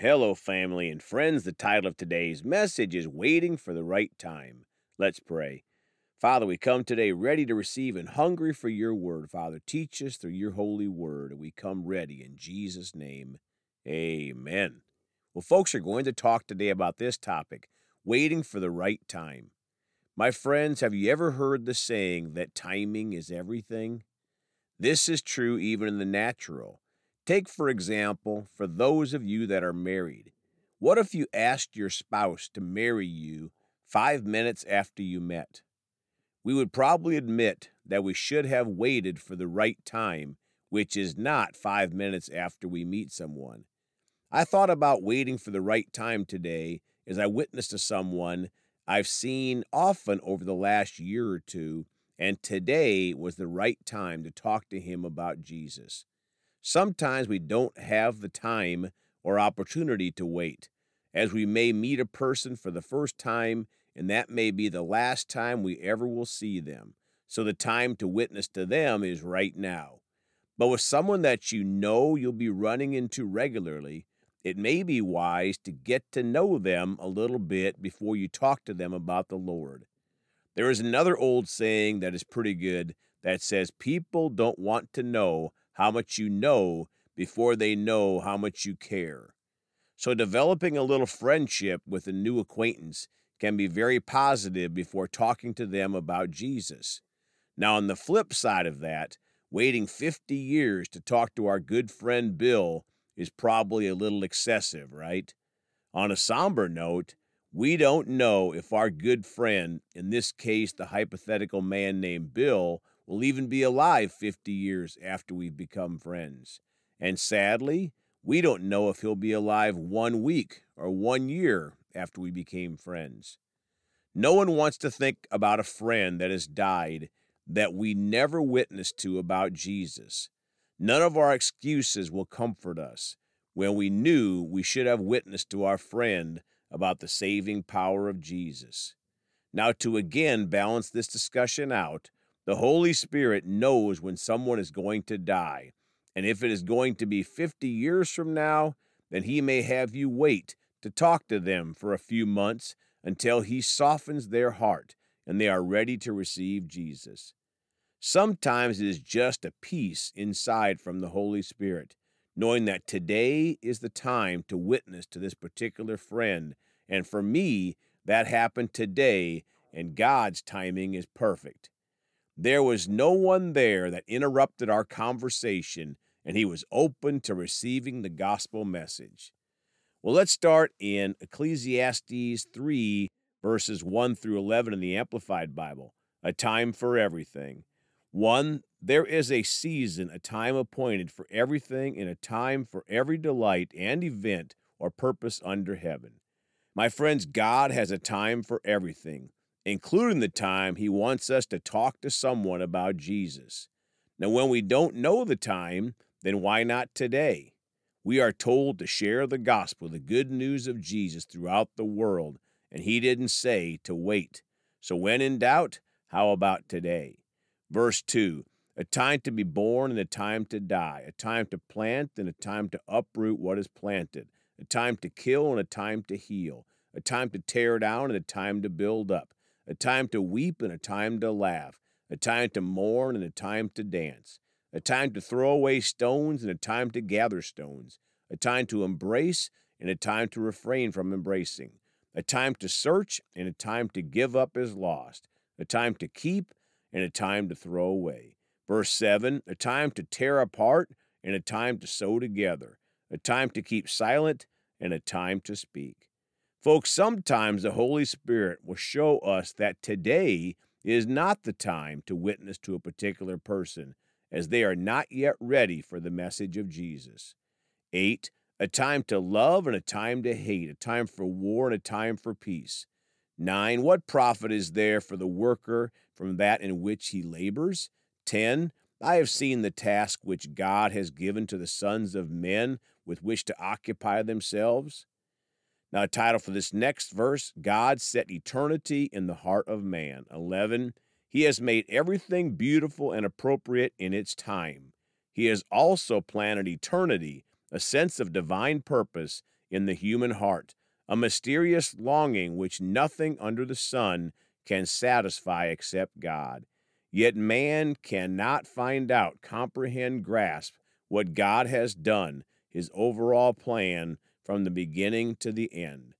Hello, family and friends. The title of today's message is Waiting for the Right Time. Let's pray. Father, we come today ready to receive and hungry for your word. Father, teach us through your holy word. And we come ready in Jesus' name. Amen. Well, folks are going to talk today about this topic waiting for the right time. My friends, have you ever heard the saying that timing is everything? This is true even in the natural. Take, for example, for those of you that are married. What if you asked your spouse to marry you five minutes after you met? We would probably admit that we should have waited for the right time, which is not five minutes after we meet someone. I thought about waiting for the right time today as I witnessed to someone I've seen often over the last year or two, and today was the right time to talk to him about Jesus. Sometimes we don't have the time or opportunity to wait, as we may meet a person for the first time, and that may be the last time we ever will see them. So the time to witness to them is right now. But with someone that you know you'll be running into regularly, it may be wise to get to know them a little bit before you talk to them about the Lord. There is another old saying that is pretty good that says people don't want to know how much you know before they know how much you care. So, developing a little friendship with a new acquaintance can be very positive before talking to them about Jesus. Now, on the flip side of that, waiting 50 years to talk to our good friend Bill is probably a little excessive, right? On a somber note, we don't know if our good friend, in this case the hypothetical man named Bill, will even be alive 50 years after we've become friends. And sadly, we don't know if he'll be alive one week or one year after we became friends. No one wants to think about a friend that has died that we never witnessed to about Jesus. None of our excuses will comfort us when we knew we should have witnessed to our friend about the saving power of Jesus. Now, to again balance this discussion out, the Holy Spirit knows when someone is going to die. And if it is going to be 50 years from now, then He may have you wait to talk to them for a few months until He softens their heart and they are ready to receive Jesus. Sometimes it is just a peace inside from the Holy Spirit, knowing that today is the time to witness to this particular friend. And for me, that happened today, and God's timing is perfect. There was no one there that interrupted our conversation, and he was open to receiving the gospel message. Well, let's start in Ecclesiastes 3, verses 1 through 11 in the Amplified Bible. A time for everything. 1. There is a season, a time appointed for everything, and a time for every delight and event or purpose under heaven. My friends, God has a time for everything including the time he wants us to talk to someone about Jesus. Now, when we don't know the time, then why not today? We are told to share the gospel, the good news of Jesus throughout the world, and he didn't say to wait. So, when in doubt, how about today? Verse 2 A time to be born and a time to die, a time to plant and a time to uproot what is planted, a time to kill and a time to heal, a time to tear down and a time to build up a time to weep and a time to laugh, a time to mourn and a time to dance, a time to throw away stones and a time to gather stones, a time to embrace and a time to refrain from embracing, a time to search and a time to give up as lost, a time to keep and a time to throw away. Verse 7 A time to tear apart and a time to sew together, a time to keep silent and a time to speak. Folks, sometimes the Holy Spirit will show us that today is not the time to witness to a particular person, as they are not yet ready for the message of Jesus. 8. A time to love and a time to hate, a time for war and a time for peace. 9. What profit is there for the worker from that in which he labors? 10. I have seen the task which God has given to the sons of men with which to occupy themselves. Now, a title for this next verse God set eternity in the heart of man. 11. He has made everything beautiful and appropriate in its time. He has also planted eternity, a sense of divine purpose, in the human heart, a mysterious longing which nothing under the sun can satisfy except God. Yet man cannot find out, comprehend, grasp what God has done, his overall plan from the beginning to the end.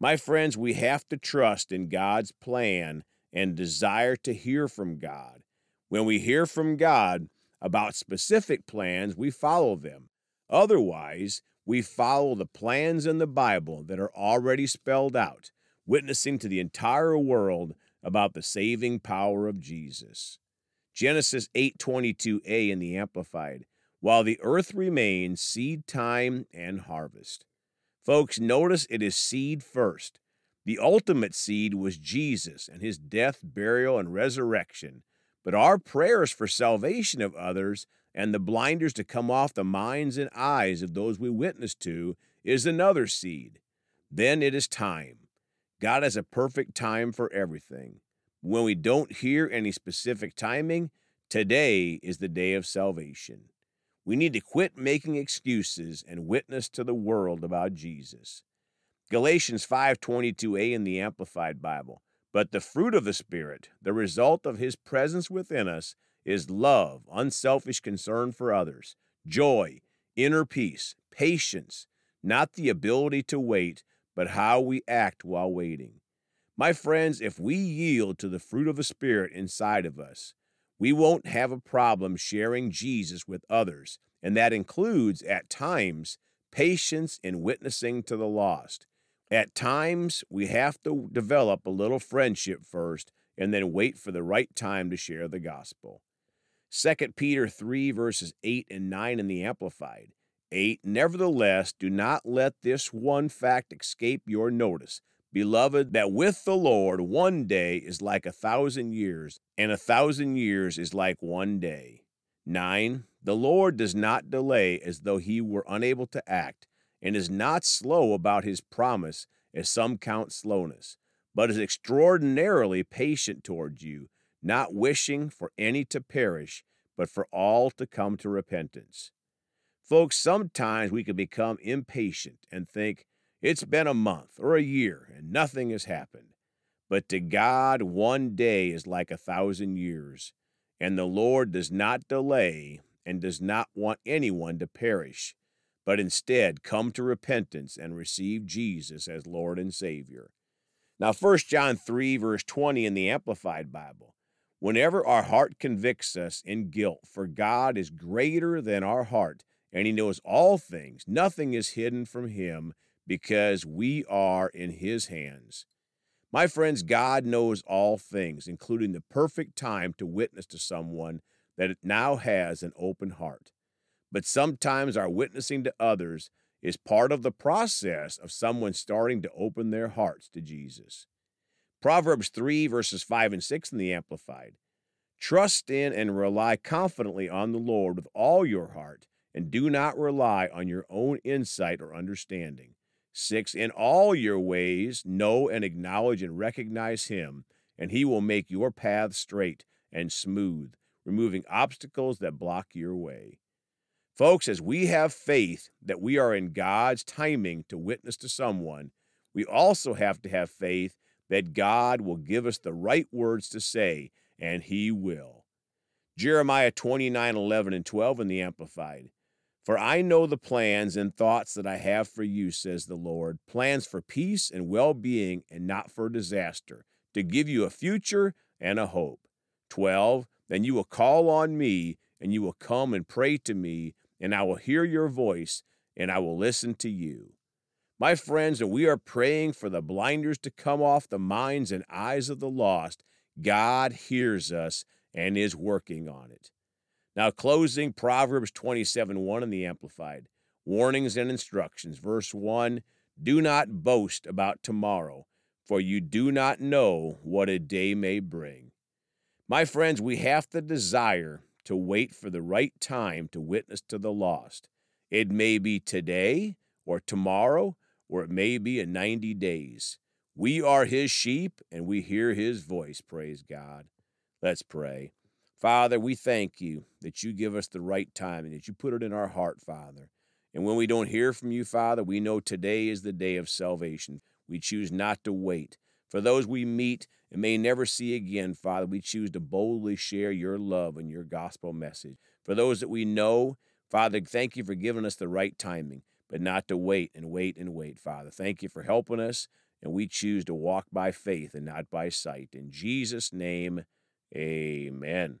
My friends, we have to trust in God's plan and desire to hear from God. When we hear from God about specific plans, we follow them. Otherwise, we follow the plans in the Bible that are already spelled out, witnessing to the entire world about the saving power of Jesus. Genesis 8:22a in the amplified, while the earth remains seed time and harvest. Folks, notice it is seed first. The ultimate seed was Jesus and his death, burial and resurrection. But our prayers for salvation of others and the blinders to come off the minds and eyes of those we witness to is another seed. Then it is time. God has a perfect time for everything. When we don't hear any specific timing, today is the day of salvation. We need to quit making excuses and witness to the world about Jesus. Galatians 5:22a in the Amplified Bible. But the fruit of the Spirit, the result of his presence within us, is love, unselfish concern for others, joy, inner peace, patience, not the ability to wait, but how we act while waiting. My friends, if we yield to the fruit of the Spirit inside of us, we won't have a problem sharing Jesus with others, and that includes, at times, patience in witnessing to the lost. At times, we have to develop a little friendship first and then wait for the right time to share the gospel. 2 Peter 3, verses 8 and 9 in the Amplified. 8. Nevertheless, do not let this one fact escape your notice, beloved, that with the Lord one day is like a thousand years, and a thousand years is like one day. 9. The Lord does not delay as though he were unable to act, and is not slow about his promise, as some count slowness, but is extraordinarily patient towards you not wishing for any to perish, but for all to come to repentance. Folks, sometimes we can become impatient and think it's been a month or a year and nothing has happened. But to God, one day is like a thousand years, and the Lord does not delay and does not want anyone to perish, but instead come to repentance and receive Jesus as Lord and Savior. Now, 1 John 3, verse 20 in the Amplified Bible Whenever our heart convicts us in guilt, for God is greater than our heart, and He knows all things, nothing is hidden from Him because we are in His hands. My friends, God knows all things, including the perfect time to witness to someone that now has an open heart. But sometimes our witnessing to others is part of the process of someone starting to open their hearts to Jesus. Proverbs 3, verses 5 and 6 in the Amplified. Trust in and rely confidently on the Lord with all your heart, and do not rely on your own insight or understanding. 6. In all your ways, know and acknowledge and recognize Him, and He will make your path straight and smooth, removing obstacles that block your way. Folks, as we have faith that we are in God's timing to witness to someone, we also have to have faith that God will give us the right words to say, and He will. Jeremiah 29 11 and 12 in the Amplified. For I know the plans and thoughts that I have for you, says the Lord plans for peace and well being and not for disaster, to give you a future and a hope. 12 Then you will call on me, and you will come and pray to me, and I will hear your voice, and I will listen to you. My friends, when we are praying for the blinders to come off the minds and eyes of the lost, God hears us and is working on it. Now, closing Proverbs 27 1 in the Amplified Warnings and Instructions. Verse 1 Do not boast about tomorrow, for you do not know what a day may bring. My friends, we have the desire to wait for the right time to witness to the lost. It may be today or tomorrow or it may be in 90 days. We are his sheep and we hear his voice. Praise God. Let's pray. Father, we thank you that you give us the right time and that you put it in our heart, Father. And when we don't hear from you, Father, we know today is the day of salvation. We choose not to wait. For those we meet and may never see again, Father, we choose to boldly share your love and your gospel message. For those that we know, Father, thank you for giving us the right timing, but not to wait and wait and wait, Father. Thank you for helping us, and we choose to walk by faith and not by sight. In Jesus' name, amen.